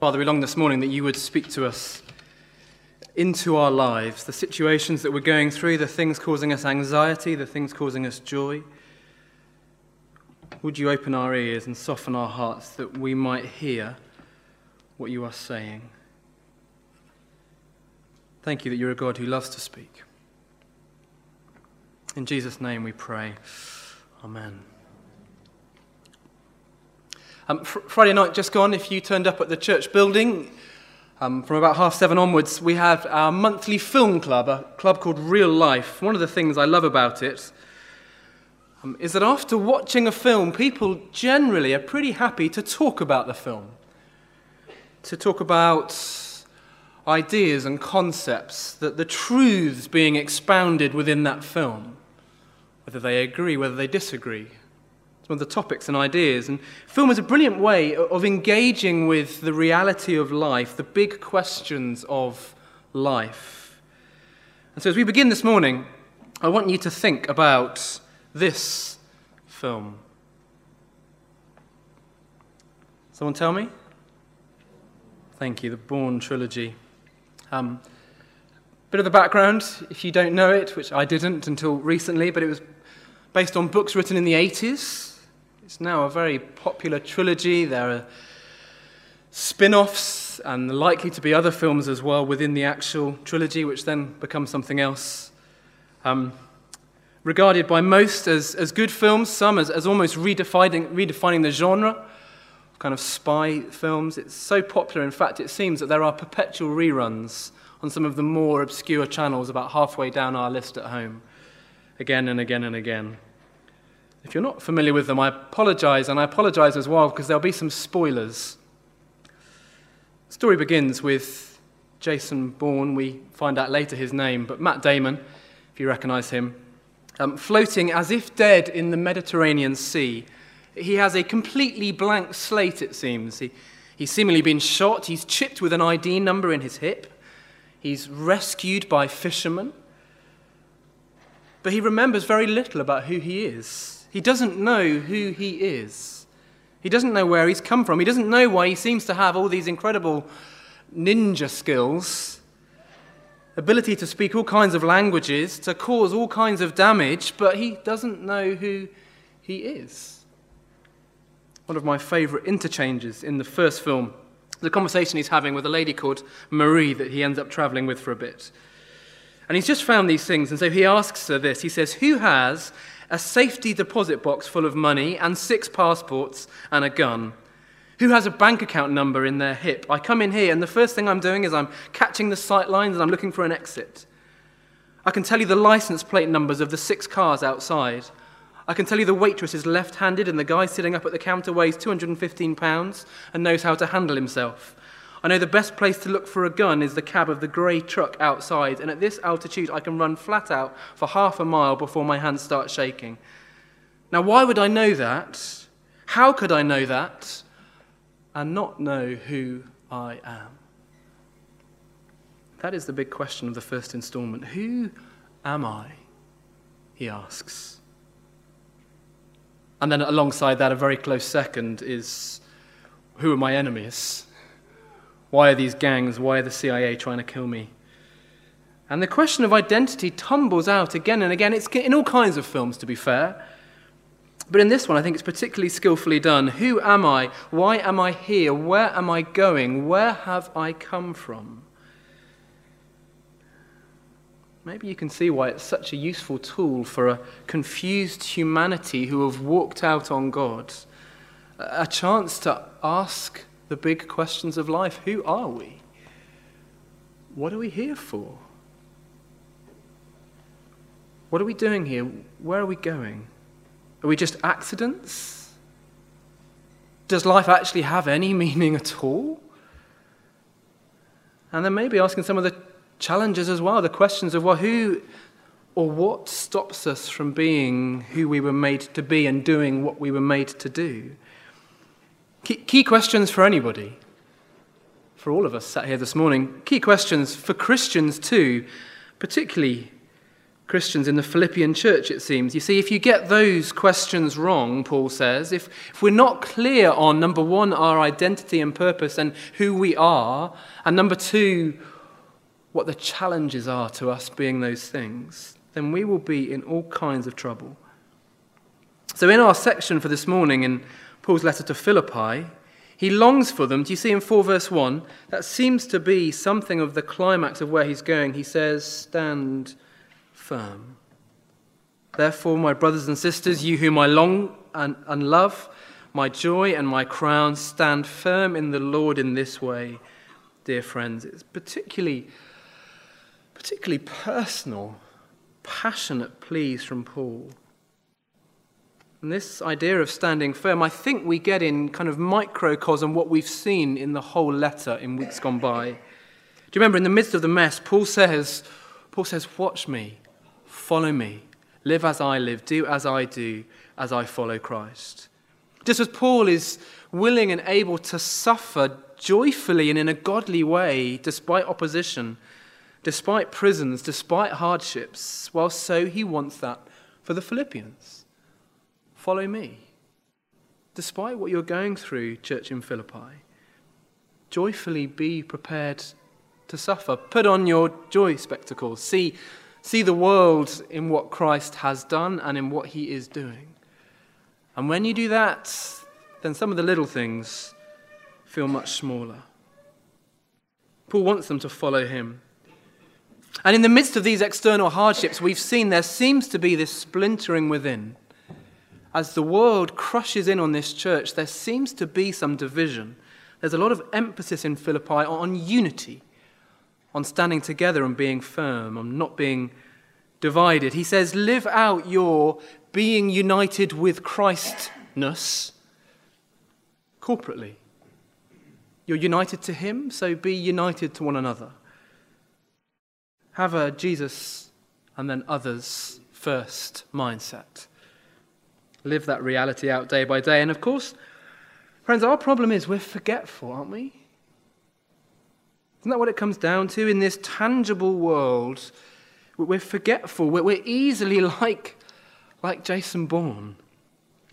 Father, we long this morning that you would speak to us into our lives, the situations that we're going through, the things causing us anxiety, the things causing us joy. Would you open our ears and soften our hearts that we might hear what you are saying? Thank you that you're a God who loves to speak. In Jesus' name we pray. Amen. Um, fr- Friday night just gone, if you turned up at the church building, um, from about half seven onwards, we have our monthly film club, a club called Real Life. One of the things I love about it um, is that after watching a film, people generally are pretty happy to talk about the film, to talk about ideas and concepts, that the truths being expounded within that film, whether they agree, whether they disagree some of the topics and ideas. And film is a brilliant way of engaging with the reality of life, the big questions of life. And so as we begin this morning, I want you to think about this film. Someone tell me? Thank you, the Bourne trilogy. Um, bit of the background, if you don't know it, which I didn't until recently, but it was based on books written in the 80s it's now a very popular trilogy. There are spin offs and likely to be other films as well within the actual trilogy, which then become something else. Um, regarded by most as, as good films, some as, as almost redefining, redefining the genre kind of spy films. It's so popular, in fact, it seems that there are perpetual reruns on some of the more obscure channels about halfway down our list at home, again and again and again. If you're not familiar with them, I apologize, and I apologize as well because there'll be some spoilers. The story begins with Jason Bourne. We find out later his name, but Matt Damon, if you recognize him, um, floating as if dead in the Mediterranean Sea. He has a completely blank slate, it seems. He, he's seemingly been shot, he's chipped with an ID number in his hip, he's rescued by fishermen. But he remembers very little about who he is. He doesn't know who he is. He doesn't know where he's come from. He doesn't know why he seems to have all these incredible ninja skills, ability to speak all kinds of languages, to cause all kinds of damage, but he doesn't know who he is. One of my favorite interchanges in the first film, the conversation he's having with a lady called Marie that he ends up traveling with for a bit. And he's just found these things, and so he asks her this. He says, Who has a safety deposit box full of money and six passports and a gun. Who has a bank account number in their hip? I come in here, and the first thing I'm doing is I'm catching the sight lines and I'm looking for an exit. I can tell you the license plate numbers of the six cars outside. I can tell you the waitress is left handed and the guy sitting up at the counter weighs 215 pounds and knows how to handle himself. I know the best place to look for a gun is the cab of the grey truck outside, and at this altitude I can run flat out for half a mile before my hands start shaking. Now, why would I know that? How could I know that and not know who I am? That is the big question of the first installment. Who am I? He asks. And then alongside that, a very close second is who are my enemies? Why are these gangs, why are the CIA trying to kill me? And the question of identity tumbles out again and again. It's in all kinds of films, to be fair. But in this one, I think it's particularly skillfully done. Who am I? Why am I here? Where am I going? Where have I come from? Maybe you can see why it's such a useful tool for a confused humanity who have walked out on God. A chance to ask the big questions of life. Who are we? What are we here for? What are we doing here? Where are we going? Are we just accidents? Does life actually have any meaning at all? And then maybe asking some of the challenges as well, the questions of, well, who or what stops us from being who we were made to be and doing what we were made to do? Key, questions for anybody, for all of us sat here this morning. Key questions for Christians too, particularly Christians in the Philippian church, it seems. You see, if you get those questions wrong, Paul says, if, if we're not clear on, number one, our identity and purpose and who we are, and number two, what the challenges are to us being those things, then we will be in all kinds of trouble. So, in our section for this morning in Paul's letter to Philippi, he longs for them. Do you see in 4 verse 1? That seems to be something of the climax of where he's going. He says, Stand firm. Therefore, my brothers and sisters, you whom I long and, and love, my joy and my crown, stand firm in the Lord in this way, dear friends. It's particularly, particularly personal, passionate pleas from Paul. And this idea of standing firm, I think we get in kind of microcosm what we've seen in the whole letter in weeks gone by. Do you remember in the midst of the mess, Paul says, Paul says, Watch me. Follow me. Live as I live. Do as I do as I follow Christ. Just as Paul is willing and able to suffer joyfully and in a godly way despite opposition, despite prisons, despite hardships, well, so he wants that for the Philippians. Follow me. Despite what you're going through, church in Philippi, joyfully be prepared to suffer. Put on your joy spectacles. See See the world in what Christ has done and in what he is doing. And when you do that, then some of the little things feel much smaller. Paul wants them to follow him. And in the midst of these external hardships, we've seen there seems to be this splintering within. As the world crushes in on this church, there seems to be some division. There's a lot of emphasis in Philippi on unity on standing together and being firm, on not being divided. He says, Live out your being united with Christness corporately. You're united to Him, so be united to one another. Have a Jesus and then others first mindset. Live that reality out day by day. And of course, friends, our problem is we're forgetful, aren't we? Isn't that what it comes down to? In this tangible world, we're forgetful. We're easily like, like Jason Bourne.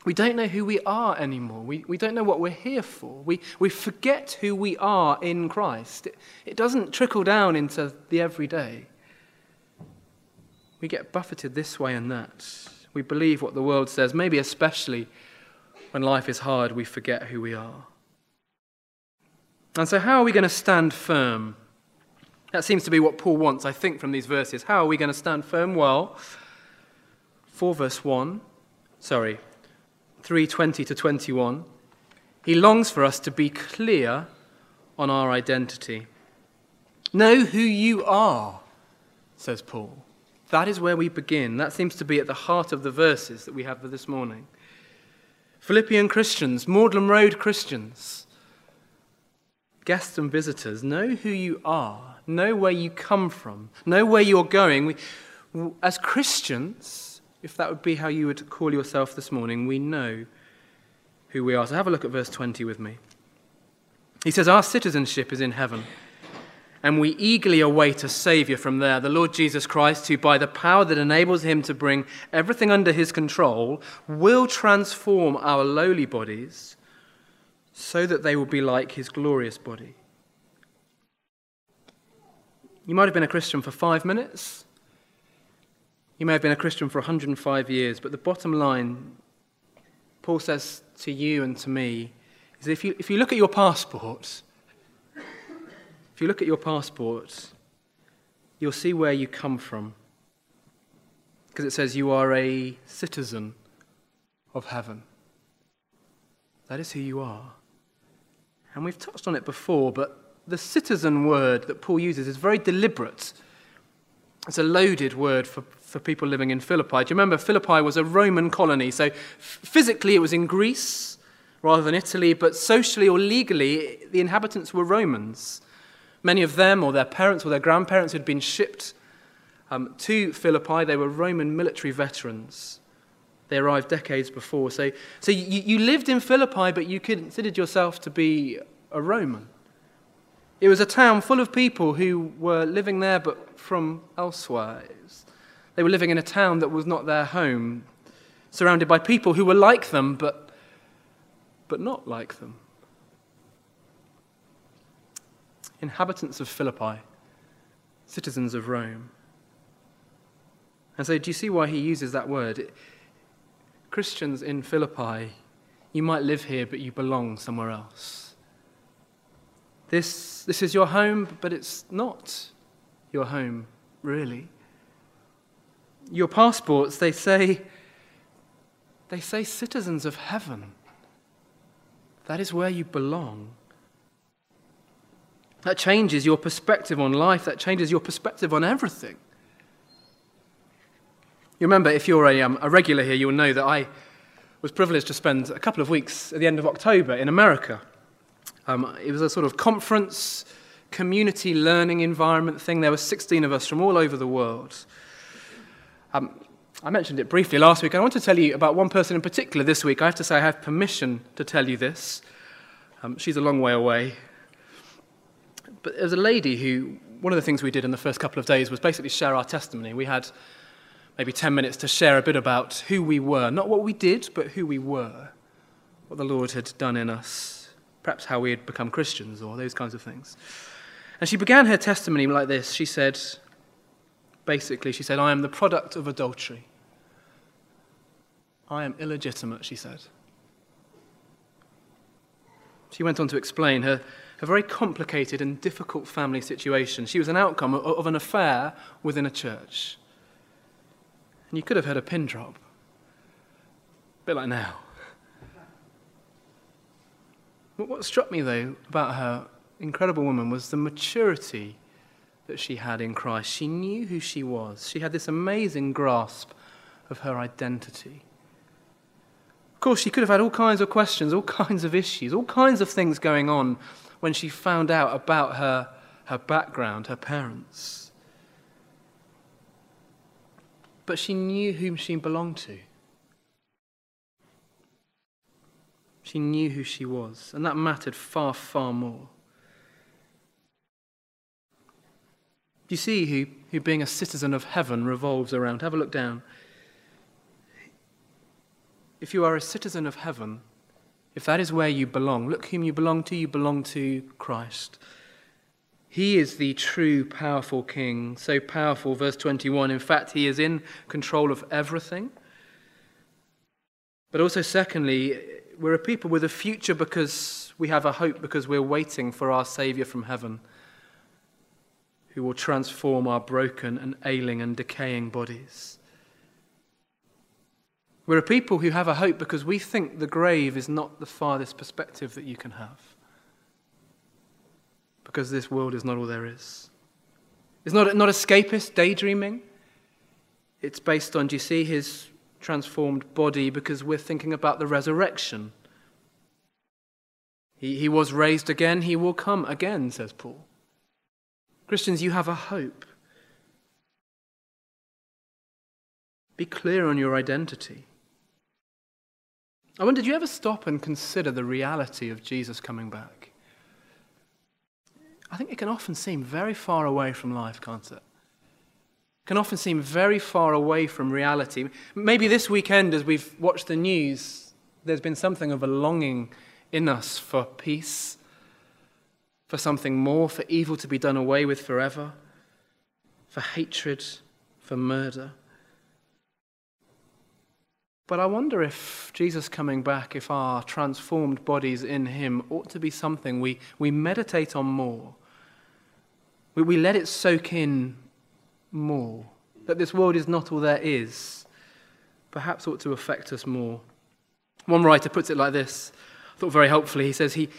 We don't know who we are anymore. We, we don't know what we're here for. We, we forget who we are in Christ. It, it doesn't trickle down into the everyday. We get buffeted this way and that. We believe what the world says, maybe especially when life is hard, we forget who we are. And so, how are we going to stand firm? That seems to be what Paul wants, I think, from these verses. How are we going to stand firm? Well, 4 verse 1, sorry, 320 to 21, he longs for us to be clear on our identity. Know who you are, says Paul. That is where we begin. That seems to be at the heart of the verses that we have for this morning. Philippian Christians, Magdalen Road Christians, guests and visitors, know who you are, know where you come from, know where you're going. We, as Christians, if that would be how you would call yourself this morning, we know who we are. So have a look at verse 20 with me. He says, Our citizenship is in heaven, and we eagerly await a Saviour from there, the Lord Jesus Christ, who, by the power that enables him to bring everything under his control, will transform our lowly bodies so that they will be like his glorious body. You might have been a Christian for five minutes. You may have been a Christian for 105 years, but the bottom line, Paul says to you and to me, is if you, if you look at your passport, if you look at your passport, you'll see where you come from. Because it says you are a citizen of heaven. That is who you are. And we've touched on it before, but the citizen word that Paul uses is very deliberate. It's a loaded word for, for people living in Philippi. Do you remember Philippi was a Roman colony? So physically it was in Greece rather than Italy, but socially or legally the inhabitants were Romans. Many of them, or their parents or their grandparents, had been shipped um, to Philippi. They were Roman military veterans. They arrived decades before. So, so you, you lived in Philippi, but you considered yourself to be a Roman. It was a town full of people who were living there but from elsewhere. They were living in a town that was not their home, surrounded by people who were like them, but, but not like them. Inhabitants of Philippi, citizens of Rome. And so, do you see why he uses that word? Christians in Philippi, you might live here, but you belong somewhere else. This, this is your home, but it's not your home, really. Your passports, they say, they say citizens of heaven. That is where you belong. That changes your perspective on life, that changes your perspective on everything. You remember, if you're a, um, a regular here, you'll know that I was privileged to spend a couple of weeks at the end of October in America. Um, it was a sort of conference, community learning environment thing. There were 16 of us from all over the world. Um, I mentioned it briefly last week. I want to tell you about one person in particular this week. I have to say, I have permission to tell you this. Um, she's a long way away. But there's a lady who, one of the things we did in the first couple of days was basically share our testimony. We had maybe 10 minutes to share a bit about who we were. Not what we did, but who we were. What the Lord had done in us. Perhaps how we had become Christians or those kinds of things. And she began her testimony like this. She said, basically, she said, I am the product of adultery. I am illegitimate, she said. She went on to explain her, her very complicated and difficult family situation. She was an outcome of, of an affair within a church. And you could have heard a pin drop. A bit like now. But what struck me, though, about her incredible woman was the maturity that she had in Christ. She knew who she was, she had this amazing grasp of her identity. Of course, she could have had all kinds of questions, all kinds of issues, all kinds of things going on when she found out about her, her background, her parents. but she knew whom she belonged to. She knew who she was, and that mattered far, far more. Do you see who, who being a citizen of heaven revolves around? Have a look down. If you are a citizen of heaven, if that is where you belong, look whom you belong to, you belong to Christ. He is the true, powerful king. So powerful, verse 21. In fact, he is in control of everything. But also, secondly, we're a people with a future because we have a hope, because we're waiting for our Saviour from heaven, who will transform our broken and ailing and decaying bodies. We're a people who have a hope because we think the grave is not the farthest perspective that you can have because this world is not all there is. It's not, not escapist daydreaming. It's based on, do you see his transformed body? Because we're thinking about the resurrection. He, he was raised again, he will come again, says Paul. Christians, you have a hope. Be clear on your identity. I wonder, did you ever stop and consider the reality of Jesus coming back? I think it can often seem very far away from life, can't it? It can often seem very far away from reality. Maybe this weekend, as we've watched the news, there's been something of a longing in us for peace, for something more, for evil to be done away with forever, for hatred, for murder. But I wonder if Jesus coming back, if our transformed bodies in Him ought to be something we, we meditate on more. We, we let it soak in more. That this world is not all there is, perhaps ought to affect us more. One writer puts it like this, I thought very helpfully. He says, he,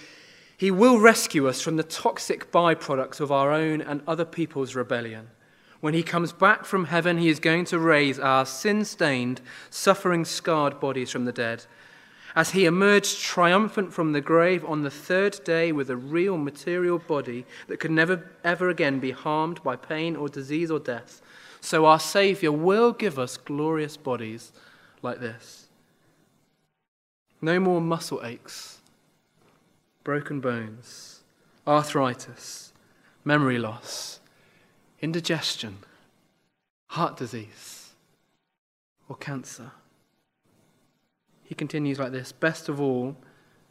he will rescue us from the toxic byproducts of our own and other people's rebellion. When he comes back from heaven, he is going to raise our sin stained, suffering scarred bodies from the dead. As he emerged triumphant from the grave on the third day with a real material body that could never ever again be harmed by pain or disease or death, so our Saviour will give us glorious bodies like this. No more muscle aches, broken bones, arthritis, memory loss indigestion, heart disease, or cancer. He continues like this Best of all,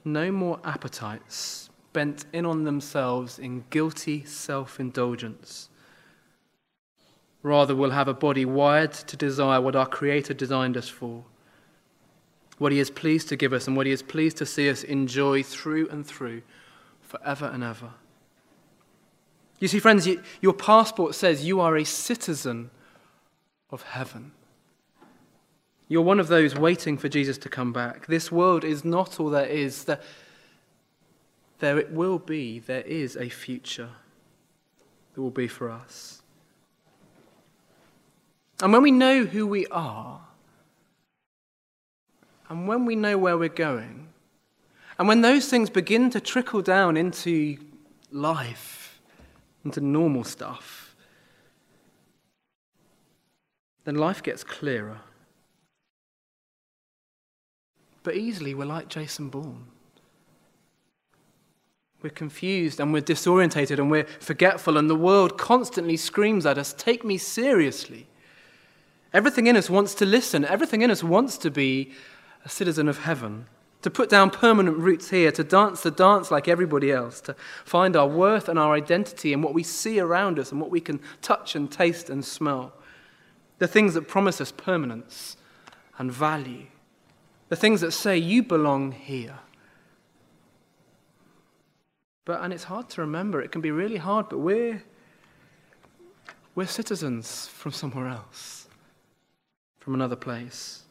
no more appetites bent in on themselves in guilty self indulgence. Rather, we'll have a body wired to desire what our Creator designed us for, what He is pleased to give us, and what He is pleased to see us enjoy through and through, forever and ever. You see, friends, you, your passport says you are a citizen of heaven. You're one of those waiting for Jesus to come back. This world is not all there is. There, there it will be, there is a future that will be for us. And when we know who we are, and when we know where we're going, and when those things begin to trickle down into life, into normal stuff, then life gets clearer. But easily we're like Jason Bourne. We're confused and we're disorientated and we're forgetful, and the world constantly screams at us, Take me seriously. Everything in us wants to listen, everything in us wants to be a citizen of heaven, to put down permanent roots here, to dance the dance like everybody else, to find our worth and our identity in what we see around us and what we can touch and taste and smell. The things that promise us permanence and value. The things that say, you belong here. But, and it's hard to remember, it can be really hard, but we're, we're citizens from somewhere else, from another place.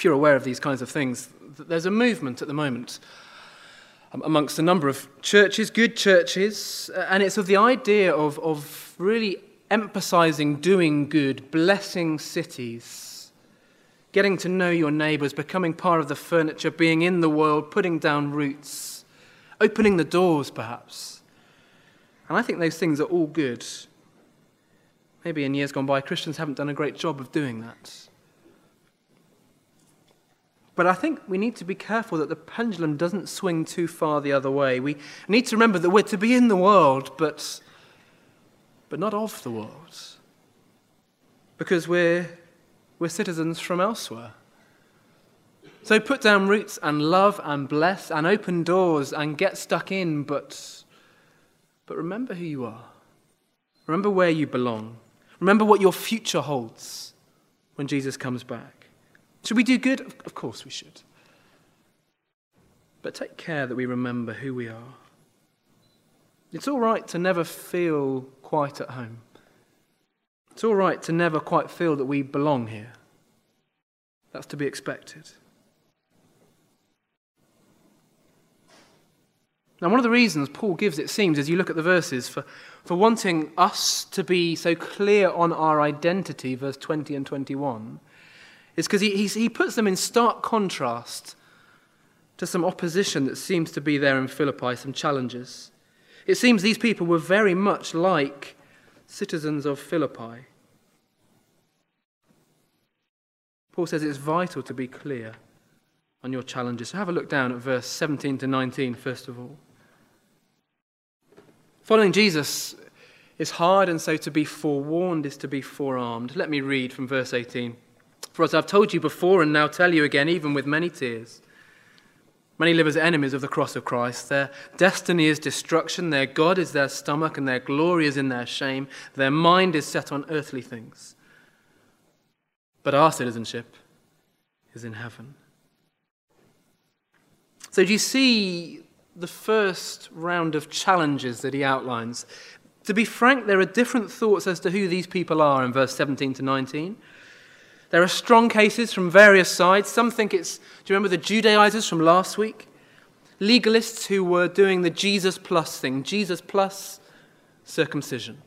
If you're aware of these kinds of things, there's a movement at the moment amongst a number of churches, good churches, and it's of the idea of, of really emphasizing doing good, blessing cities, getting to know your neighbors, becoming part of the furniture, being in the world, putting down roots, opening the doors, perhaps. And I think those things are all good. Maybe in years gone by, Christians haven't done a great job of doing that. But I think we need to be careful that the pendulum doesn't swing too far the other way. We need to remember that we're to be in the world, but but not of the world. Because we're, we're citizens from elsewhere. So put down roots and love and bless and open doors and get stuck in, but, but remember who you are. Remember where you belong. Remember what your future holds when Jesus comes back. Should we do good? Of course we should. But take care that we remember who we are. It's all right to never feel quite at home. It's all right to never quite feel that we belong here. That's to be expected. Now, one of the reasons Paul gives, it seems, as you look at the verses, for, for wanting us to be so clear on our identity, verse 20 and 21, is because he, he puts them in stark contrast to some opposition that seems to be there in Philippi, some challenges. It seems these people were very much like citizens of Philippi. Paul says it's vital to be clear on your challenges. So have a look down at verse 17 to 19, first of all. Following Jesus is hard, and so to be forewarned is to be forearmed. Let me read from verse 18. For as I've told you before and now tell you again, even with many tears, Many live as enemies of the cross of Christ. Their destiny is destruction, their God is their stomach, and their glory is in their shame. Their mind is set on earthly things. But our citizenship is in heaven. So, do you see the first round of challenges that he outlines? To be frank, there are different thoughts as to who these people are in verse 17 to 19. There are strong cases from various sides. Some think it's, do you remember the Judaizers from last week? Legalists who were doing the Jesus plus thing, Jesus plus circumcision.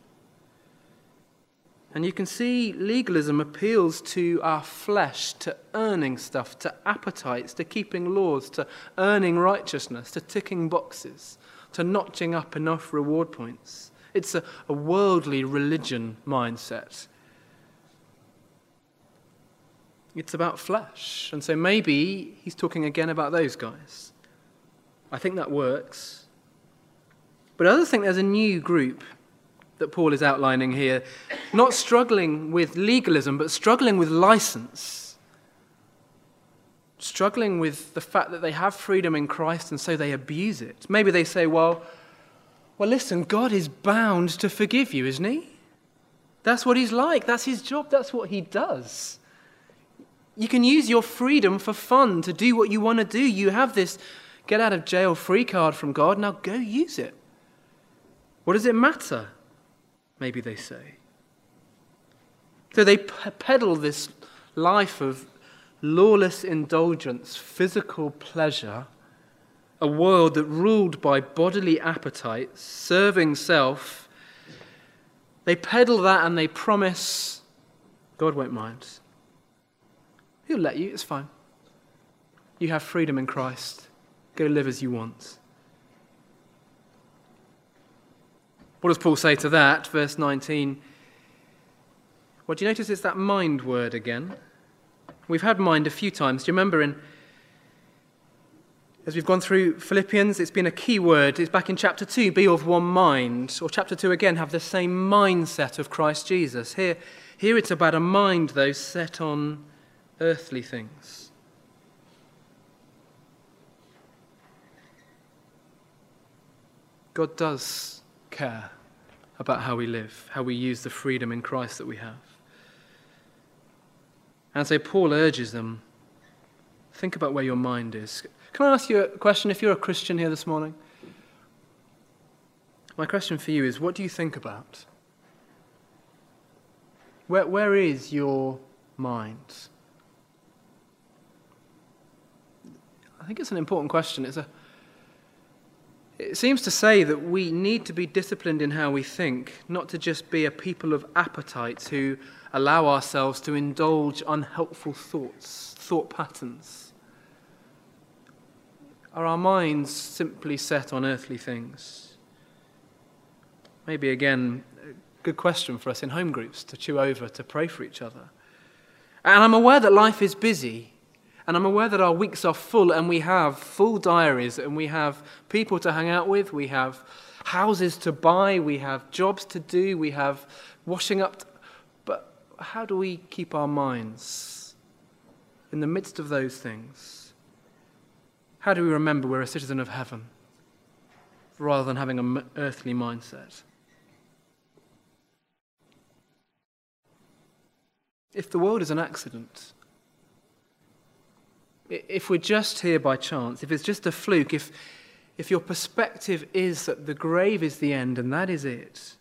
And you can see legalism appeals to our flesh, to earning stuff, to appetites, to keeping laws, to earning righteousness, to ticking boxes, to notching up enough reward points. It's a, a worldly religion mindset. It's about flesh. And so maybe he's talking again about those guys. I think that works. But others think there's a new group that Paul is outlining here, not struggling with legalism, but struggling with license. Struggling with the fact that they have freedom in Christ and so they abuse it. Maybe they say, well, well, listen, God is bound to forgive you, isn't he? That's what he's like. That's his job. That's what he does. You can use your freedom for fun to do what you want to do. You have this get out of jail free card from God. Now go use it. What does it matter? Maybe they say. So they peddle this life of lawless indulgence, physical pleasure, a world that ruled by bodily appetites, serving self. They peddle that and they promise God won't mind. He'll let you, it's fine. You have freedom in Christ. Go live as you want. What does Paul say to that? Verse 19. Well, do you notice it's that mind word again? We've had mind a few times. Do you remember in as we've gone through Philippians, it's been a key word. It's back in chapter 2, be of one mind. Or chapter 2 again, have the same mindset of Christ Jesus. Here, here it's about a mind, though, set on earthly things. God does care about how we live, how we use the freedom in Christ that we have. And so Paul urges them think about where your mind is. Can I ask you a question if you're a Christian here this morning? My question for you is what do you think about? Where, where is your mind? I think it's an important question. It's a, it seems to say that we need to be disciplined in how we think, not to just be a people of appetites who allow ourselves to indulge unhelpful thoughts, thought patterns. Are our minds simply set on earthly things? Maybe again, a good question for us in home groups to chew over, to pray for each other. And I'm aware that life is busy. And I'm aware that our weeks are full and we have full diaries and we have people to hang out with, we have houses to buy, we have jobs to do, we have washing up. But how do we keep our minds in the midst of those things? How do we remember we're a citizen of heaven rather than having an earthly mindset? If the world is an accident, if we're just here by chance, if it's just a fluke, if, if your perspective is that the grave is the end and that is it,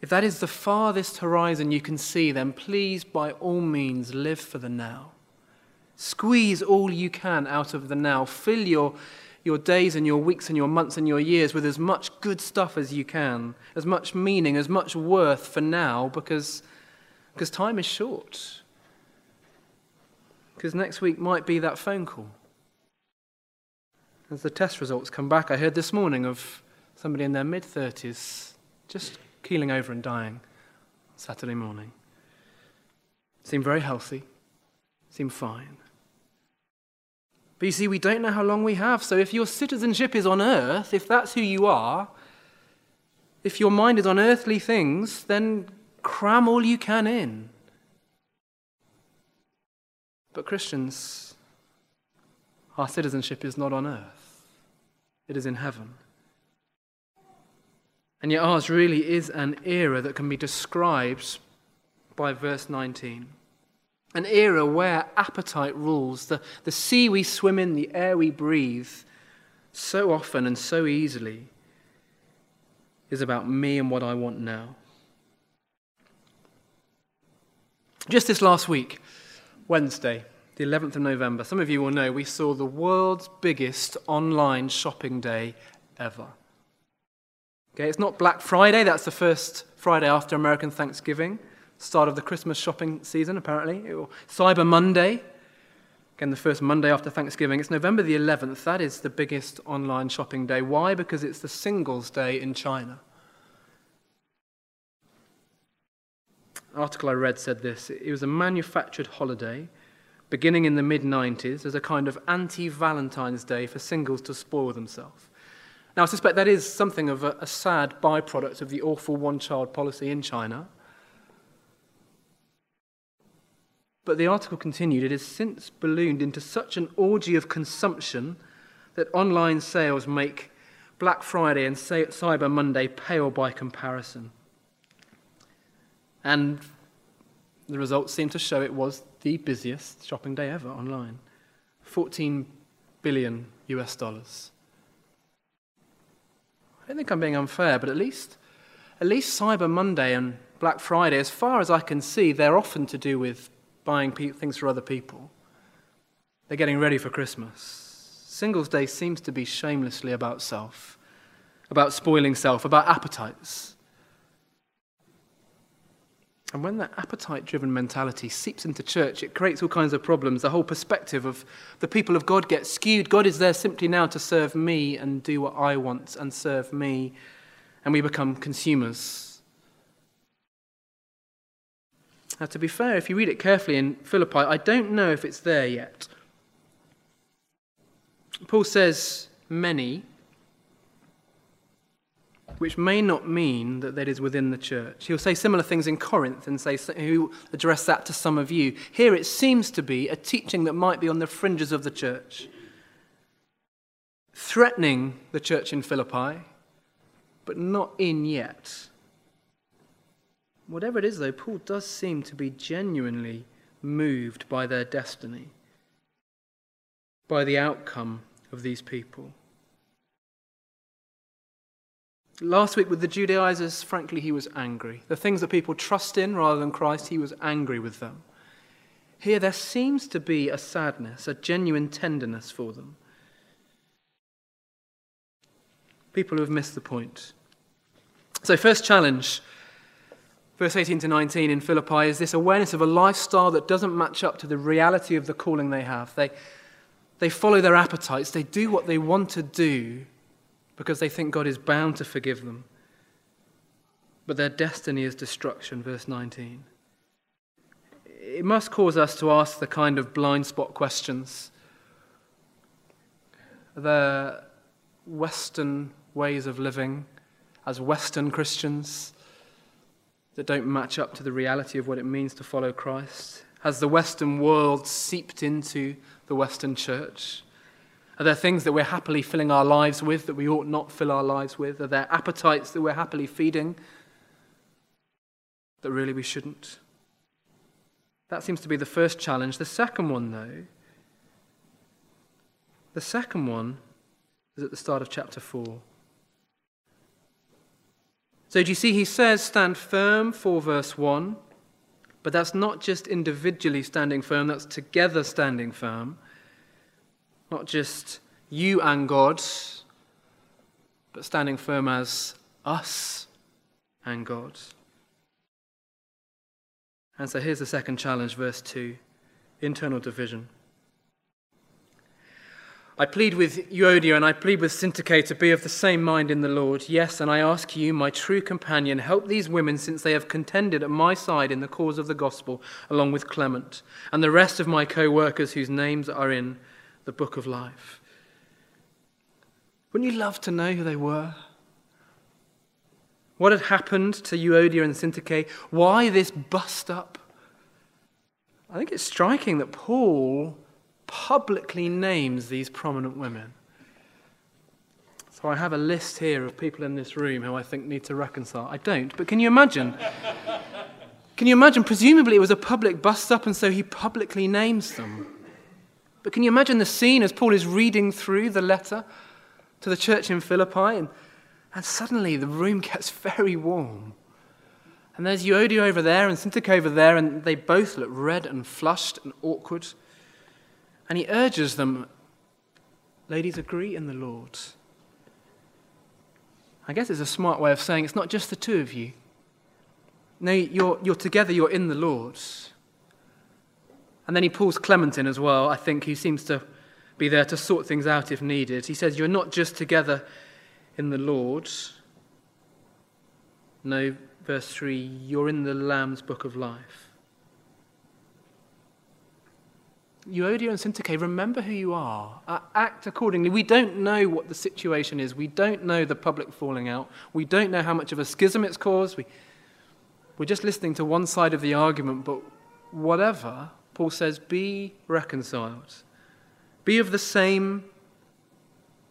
if that is the farthest horizon you can see, then please, by all means, live for the now. Squeeze all you can out of the now. Fill your, your days and your weeks and your months and your years with as much good stuff as you can, as much meaning, as much worth for now, because, because time is short. Because next week might be that phone call. As the test results come back, I heard this morning of somebody in their mid 30s just keeling over and dying Saturday morning. Seemed very healthy, seemed fine. But you see, we don't know how long we have. So if your citizenship is on earth, if that's who you are, if your mind is on earthly things, then cram all you can in. But Christians, our citizenship is not on earth, it is in heaven. And yet, ours really is an era that can be described by verse 19. An era where appetite rules, the, the sea we swim in, the air we breathe, so often and so easily is about me and what I want now. Just this last week, Wednesday, the 11th of November, some of you will know we saw the world's biggest online shopping day ever. Okay, it's not Black Friday, that's the first Friday after American Thanksgiving, start of the Christmas shopping season, apparently. Cyber Monday, again, the first Monday after Thanksgiving. It's November the 11th. That is the biggest online shopping day. Why? Because it's the Singles Day in China. Article I read said this it was a manufactured holiday beginning in the mid 90s as a kind of anti Valentine's Day for singles to spoil themselves. Now, I suspect that is something of a, a sad byproduct of the awful one child policy in China. But the article continued it has since ballooned into such an orgy of consumption that online sales make Black Friday and Cyber Monday pale by comparison. And the results seem to show it was the busiest shopping day ever online 14 billion US dollars. I don't think I'm being unfair, but at least, at least Cyber Monday and Black Friday, as far as I can see, they're often to do with buying things for other people. They're getting ready for Christmas. Singles Day seems to be shamelessly about self, about spoiling self, about appetites. And when that appetite driven mentality seeps into church, it creates all kinds of problems. The whole perspective of the people of God gets skewed. God is there simply now to serve me and do what I want and serve me. And we become consumers. Now, to be fair, if you read it carefully in Philippi, I don't know if it's there yet. Paul says many, which may not mean that that is within the church. He'll say similar things in Corinth and say, who address that to some of you. Here it seems to be a teaching that might be on the fringes of the church, threatening the church in Philippi, but not in yet. Whatever it is, though, Paul does seem to be genuinely moved by their destiny, by the outcome of these people. Last week with the Judaizers, frankly, he was angry. The things that people trust in rather than Christ, he was angry with them. Here, there seems to be a sadness, a genuine tenderness for them. People who have missed the point. So, first challenge, verse 18 to 19 in Philippi, is this awareness of a lifestyle that doesn't match up to the reality of the calling they have. They, they follow their appetites, they do what they want to do because they think God is bound to forgive them. But their destiny is destruction, verse 19. It must cause us to ask the kind of blind spot questions. The Western ways of living as Western Christians that don't match up to the reality of what it means to follow Christ? Has the Western world seeped into the Western church? Are there things that we're happily filling our lives with that we ought not fill our lives with? Are there appetites that we're happily feeding that really we shouldn't? That seems to be the first challenge. The second one, though, the second one is at the start of chapter 4. So, do you see, he says, stand firm for verse 1, but that's not just individually standing firm, that's together standing firm. Not just you and God, but standing firm as us and God. And so here's the second challenge, verse 2 internal division. I plead with Euodia and I plead with Syntyche to be of the same mind in the Lord. Yes, and I ask you, my true companion, help these women since they have contended at my side in the cause of the gospel, along with Clement and the rest of my co workers whose names are in the book of life. Wouldn't you love to know who they were? What had happened to Euodia and Syntyche? Why this bust up? I think it's striking that Paul publicly names these prominent women. So I have a list here of people in this room who I think need to reconcile. I don't, but can you imagine? can you imagine? Presumably it was a public bust up, and so he publicly names them. But can you imagine the scene as Paul is reading through the letter to the church in Philippi? And, and suddenly the room gets very warm. And there's Euodia over there and Syntyche over there, and they both look red and flushed and awkward. And he urges them, ladies, agree in the Lord. I guess it's a smart way of saying it's not just the two of you. No, you're, you're together, you're in the Lord. And then he pulls Clement in as well, I think, he seems to be there to sort things out if needed. He says, You're not just together in the Lord. No, verse 3, you're in the Lamb's book of life. Euodia and Syntyche, remember who you are. Uh, act accordingly. We don't know what the situation is. We don't know the public falling out. We don't know how much of a schism it's caused. We, we're just listening to one side of the argument, but whatever, Paul says, be reconciled. Be of the same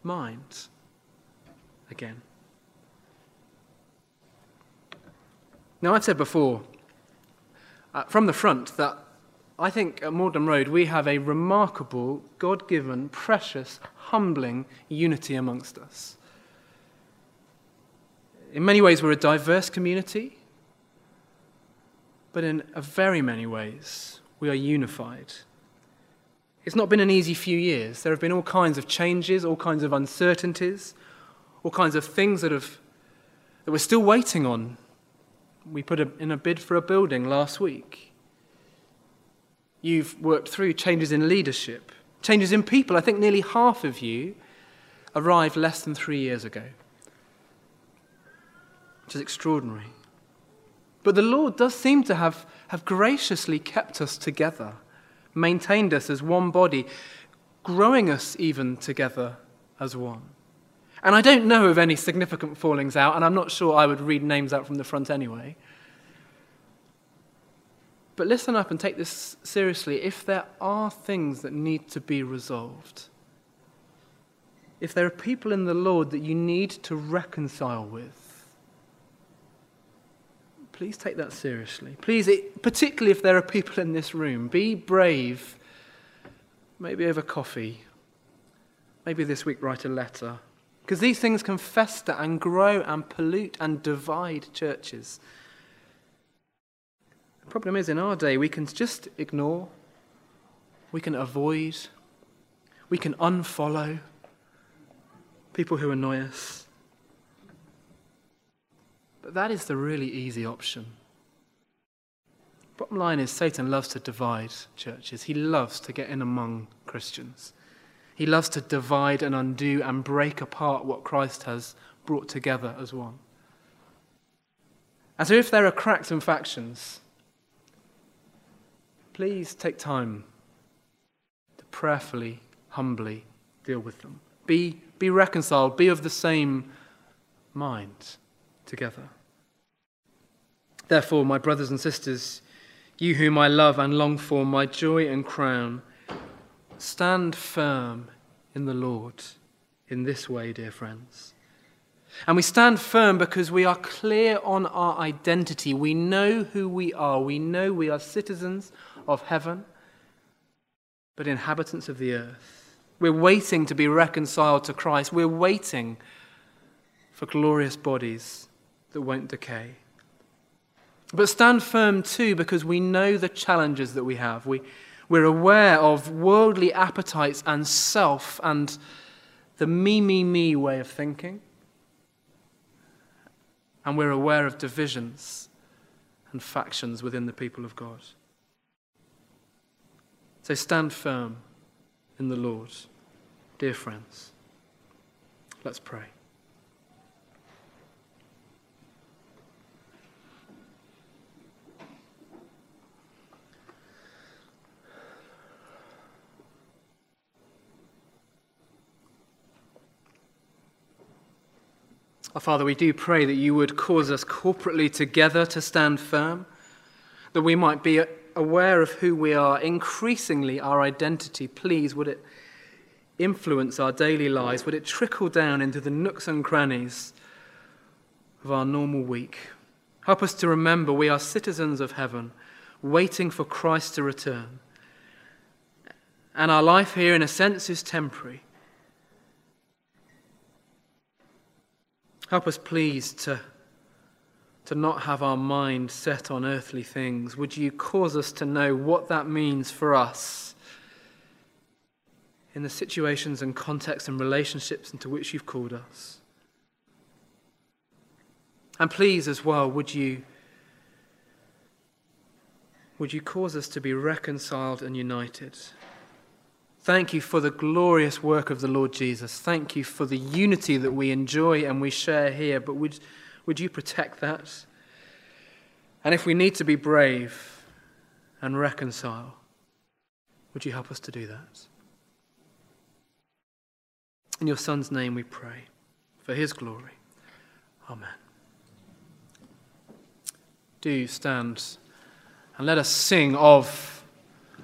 mind. Again. Now, I've said before uh, from the front that I think at Magdalen Road we have a remarkable, God given, precious, humbling unity amongst us. In many ways, we're a diverse community, but in very many ways, we are unified. It's not been an easy few years. There have been all kinds of changes, all kinds of uncertainties, all kinds of things that, have, that we're still waiting on. We put a, in a bid for a building last week. You've worked through changes in leadership, changes in people. I think nearly half of you arrived less than three years ago, which is extraordinary. But the Lord does seem to have, have graciously kept us together, maintained us as one body, growing us even together as one. And I don't know of any significant fallings out, and I'm not sure I would read names out from the front anyway. But listen up and take this seriously. If there are things that need to be resolved, if there are people in the Lord that you need to reconcile with, please take that seriously. Please, it, particularly if there are people in this room, be brave. Maybe over coffee. Maybe this week write a letter. Because these things can fester and grow and pollute and divide churches. The problem is, in our day, we can just ignore, we can avoid, we can unfollow people who annoy us. That is the really easy option. Bottom line is, Satan loves to divide churches. He loves to get in among Christians. He loves to divide and undo and break apart what Christ has brought together as one. And so, if there are cracks and factions, please take time to prayerfully, humbly deal with them. Be, be reconciled, be of the same mind together. Therefore, my brothers and sisters, you whom I love and long for, my joy and crown, stand firm in the Lord in this way, dear friends. And we stand firm because we are clear on our identity. We know who we are. We know we are citizens of heaven, but inhabitants of the earth. We're waiting to be reconciled to Christ. We're waiting for glorious bodies that won't decay. But stand firm too because we know the challenges that we have. We, we're aware of worldly appetites and self and the me, me, me way of thinking. And we're aware of divisions and factions within the people of God. So stand firm in the Lord, dear friends. Let's pray. Our Father, we do pray that you would cause us corporately together to stand firm, that we might be aware of who we are, increasingly our identity, please, would it influence our daily lives? Would it trickle down into the nooks and crannies of our normal week? Help us to remember we are citizens of heaven, waiting for Christ to return. And our life here, in a sense, is temporary. Help us, please, to to not have our mind set on earthly things. Would you cause us to know what that means for us in the situations and contexts and relationships into which you've called us? And please, as well, would you, would you cause us to be reconciled and united? Thank you for the glorious work of the Lord Jesus. Thank you for the unity that we enjoy and we share here. But would would you protect that? And if we need to be brave and reconcile, Would you help us to do that? In your Son's name we pray, for his glory. Amen. Do stand and let us sing of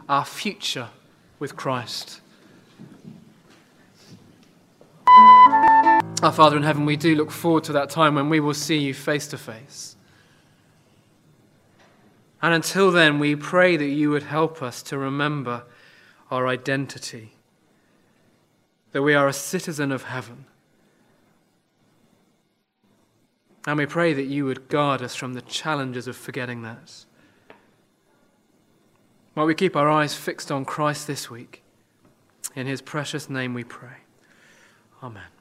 our future with Christ. Our Father in heaven, we do look forward to that time when we will see you face to face. And until then, we pray that you would help us to remember our identity, that we are a citizen of heaven. And we pray that you would guard us from the challenges of forgetting that. Might we keep our eyes fixed on Christ this week? In his precious name we pray. Amen.